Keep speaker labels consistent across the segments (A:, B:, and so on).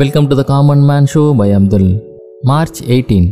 A: Welcome to the common man show by Abdul March eighteen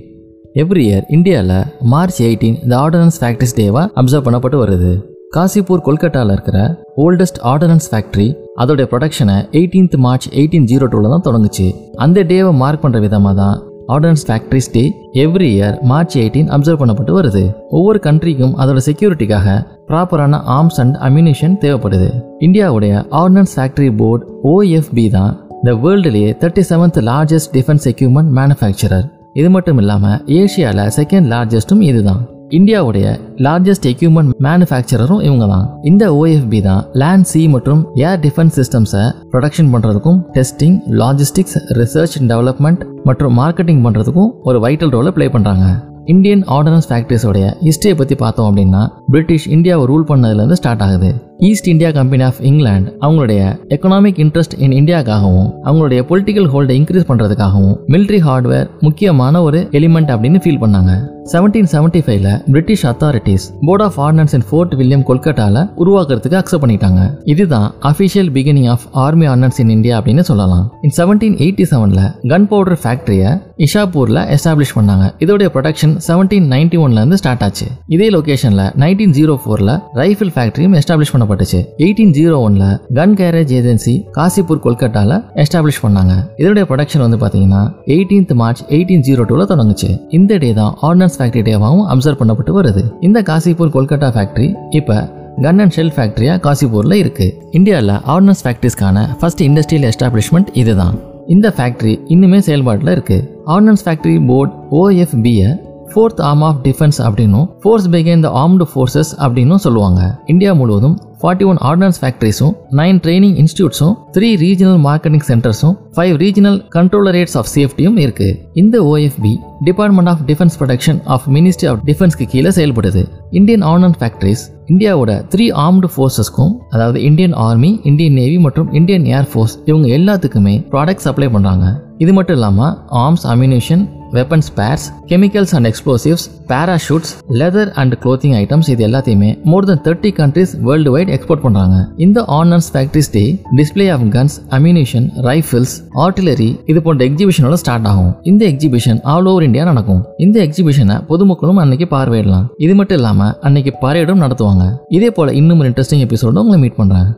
A: every year இந்தியாவில் March eighteen இந்த ordnance factories டேவாக observe பண்ணப்பட்டு வருது. காசிப்பூர் கொல்கட்டாவில் இருக்கிற ஓல்டஸ்ட் ஆர்டனன்ஸ் ஃபேக்ட்ரி அதோடைய ப்ரொடக்ஷனை எயிட்டீன்த் மார்ச் எயிட்டீன் ஜீரோ டூவில் தான் தொடங்குச்சு. அந்த டேவை மார்க் பண்ணுற விதமாக தான் ordnance factories day every year March eighteen observe பண்ணப்பட்டு வருது. ஒவ்வொரு கண்ட்ரிக்கும் அதோட செக்யூரிட்டிக்காக ப்ராப்பரான ஆர்ம்ஸ் அண்ட் அம்யூனிஷன் தேவைப்படுது. இந்தியாவுடைய ஆர்டனன்ஸ் ஃபேக்ட்ரி போர்டு ஓஎஃப்பி தான் இந்த வேர்ல்டுலேயே thirty seventh largest defence equipment manufacturer இது மட்டும் இல்லாமல் ஏஷியாவில் செகண்ட் லார்ஜஸ்ட்டும் இதுதான். இந்தியாவுடைய லார்ஜஸ்ட் எக்யூப்மெண்ட் மேனுஃபேக்சரரும் இவங்க தான் இந்த ஓஎஃப்பி தான் லேண்ட் சி மற்றும் ஏர் டிஃபென்ஸ் சிஸ்டம்ஸை ப்ரொடக்ஷன் பண்ணுறதுக்கும் testing logistics research and development மற்றும் மார்க்கெட்டிங் பண்ணுறதுக்கும் ஒரு வைட்டல் ரோலை ப்ளே பண்ணுறாங்க இந்தியன் ஆர்டனன்ஸ் ஃபேக்ட்ரிஸோடைய ஹிஸ்டரியை பற்றி பார்த்தோம் அப்படின்னா பிரிட்டிஷ் இந்தியாவை ரூல் பண்ணதுலேருந்து ஸ்டார்ட் ஆகுது. East India Company of England அவங்களுடைய எக்கனாமிக் இன்ட்ரெஸ்ட் இன் இந்தியாக்காகவும் அவங்களுடைய பொலிட்டிக்கல் ஹோல்டை இன்க்ரீஸ் பண்ணுறதுக்காகவும் மிலிட்ரி ஹார்ட்வேர் முக்கியமான ஒரு எலிமெண்ட் அப்படின்னு ஃபீல் பண்ணாங்க. செவன்டீன் செவன்டி ஃபைவ்ல British authorities board of ordnance in Fort William கொல்கட்டால உருவாக்குறதுக்கு அக்செப்ட் பண்ணிட்டாங்க. இதுதான் official beginning of army ordnance in India அப்படின்னு சொல்லலாம். இன் செவன்டீன் எயிட்டி செவன்ல கன் பவுடர் ஃபேக்டரியை இஷாப்பூர்ல எஸ்டாப்ளிஷ் பண்ணாங்க. இதோடைய ப்ரொடக்ஷன் செவன்டீன் நைன்டி ஒன்ல இருந்து ஸ்டார்ட் ஆச்சு. இதே லொகேஷன்ல நைன்டீன் ஜீரோ ஃபோர்ல ரைஃபிள் ஃபேக்டரியும் எஸ்டாப்ளிஷ் பண்ணப்பட்டுச்சு எயிட்டீன் ஜீரோ ஒன்ல கன் கேரேஜ் ஏஜென்சி காசிப்பூர் கொல்கட்டால எஸ்டாப்ளிஷ் பண்ணாங்க. இதனுடைய ப்ரொடக்ஷன் வந்து பாத்தீங்கன்னா எயிட்டீன்த் மார்ச் எயிட்டீன் ஜீரோ டூல தொடங்குச்சு. இந்த டே தான் ஆர்டினன்ஸ் ஃபேக்டரி டேவாகவும் அப்சர்வ் பண்ணப்பட்டு வருது. இந்த காசிப்பூர் கொல்கட்டா ஃபேக்டரி இப்போ கன் அண்ட் ஷெல் ஃபேக்டரியா காசிப்பூர்ல இருக்கு. இந்தியாவில் ஆர்டினன்ஸ் ஃபேக்டரிஸ்க்கான ஃபர்ஸ்ட் இண்டஸ்ட்ரியல் எஸ்டாப்ளிஷ்மெண்ட் இதுதான். இந்த ஃபேக்டரி இன்னுமே செயல்பாட்டில் இருக்கு. ஆர்டினன்ஸ் ஃபேக்டரி போர்டு ஓஎஃபியை ஃபோர்த் ஆர்ம் ஆஃப் டிஃபென்ஸ் அப்படின்னும் ஃபோர்ஸ் பிகேன் த ஆர்ம்டு ஃபோர்ஸஸ் அப்படின்னும் சொல்லுவாங்க. இந்தியா முழுவதும் ஃபார்ட்டி ஒன் ஆர்டினன்ஸ் ஃபேக்டரிஸும் நைன் ட்ரைனிங் இன்ஸ்டியூட்ஸும் த்ரீ ரீஜனல் மார்க்கெட்டிங் சென்டர்ஸும் ஃபைவ் ரீஜனல் கண்ட்ரோலரேட்ஸ் ஆஃப் சேஃப்டியும் இருக்கு. இந்த OFB department of defence production of ministry of டிஃபென்ஸ்க்கு கீழே செயல்படுது. இந்தியன் ஆர்டினன்ஸ் ஃபேக்டரிஸ் இந்தியாவோட த்ரீ ஆர்ம்டு ஃபோர்ஸஸ்க்கும் அதாவது இந்தியன் ஆர்மி இந்தியன் நேவி மற்றும் இந்தியன் ஏர் ஃபோர்ஸ் இவங்க எல்லாத்துக்குமே ப்ராடக்ட் சப்ளை பண்ணுறாங்க இது மட்டும் இல்லாமல் arms ammunition weapons purse chemicals and explosives parachutes leather and clothing items இது எல்லாத்தையுமே more than thirty countries world wide export பண்றாங்க. இந்த ordnance factories day display of guns ammunition rifles artillery இது போன்ற எக்ஸிபிஷனோட ஸ்டார்ட் ஆகும். இந்த எக்ஸிபிஷன் ஆல் ஓவர் இந்தியா நடக்கும். இந்த எக்ஸிபிஷனை பொதுமக்களும் அன்னைக்கு பார்வையிடலாம். இது மட்டும் இல்லாம அன்னைக்கு பரேடும் நடத்துவாங்க. இதே போல இன்னும் ஒரு இன்ட்ரெஸ்டிங் எபிசோட உங்களை மீட் பண்றேன்.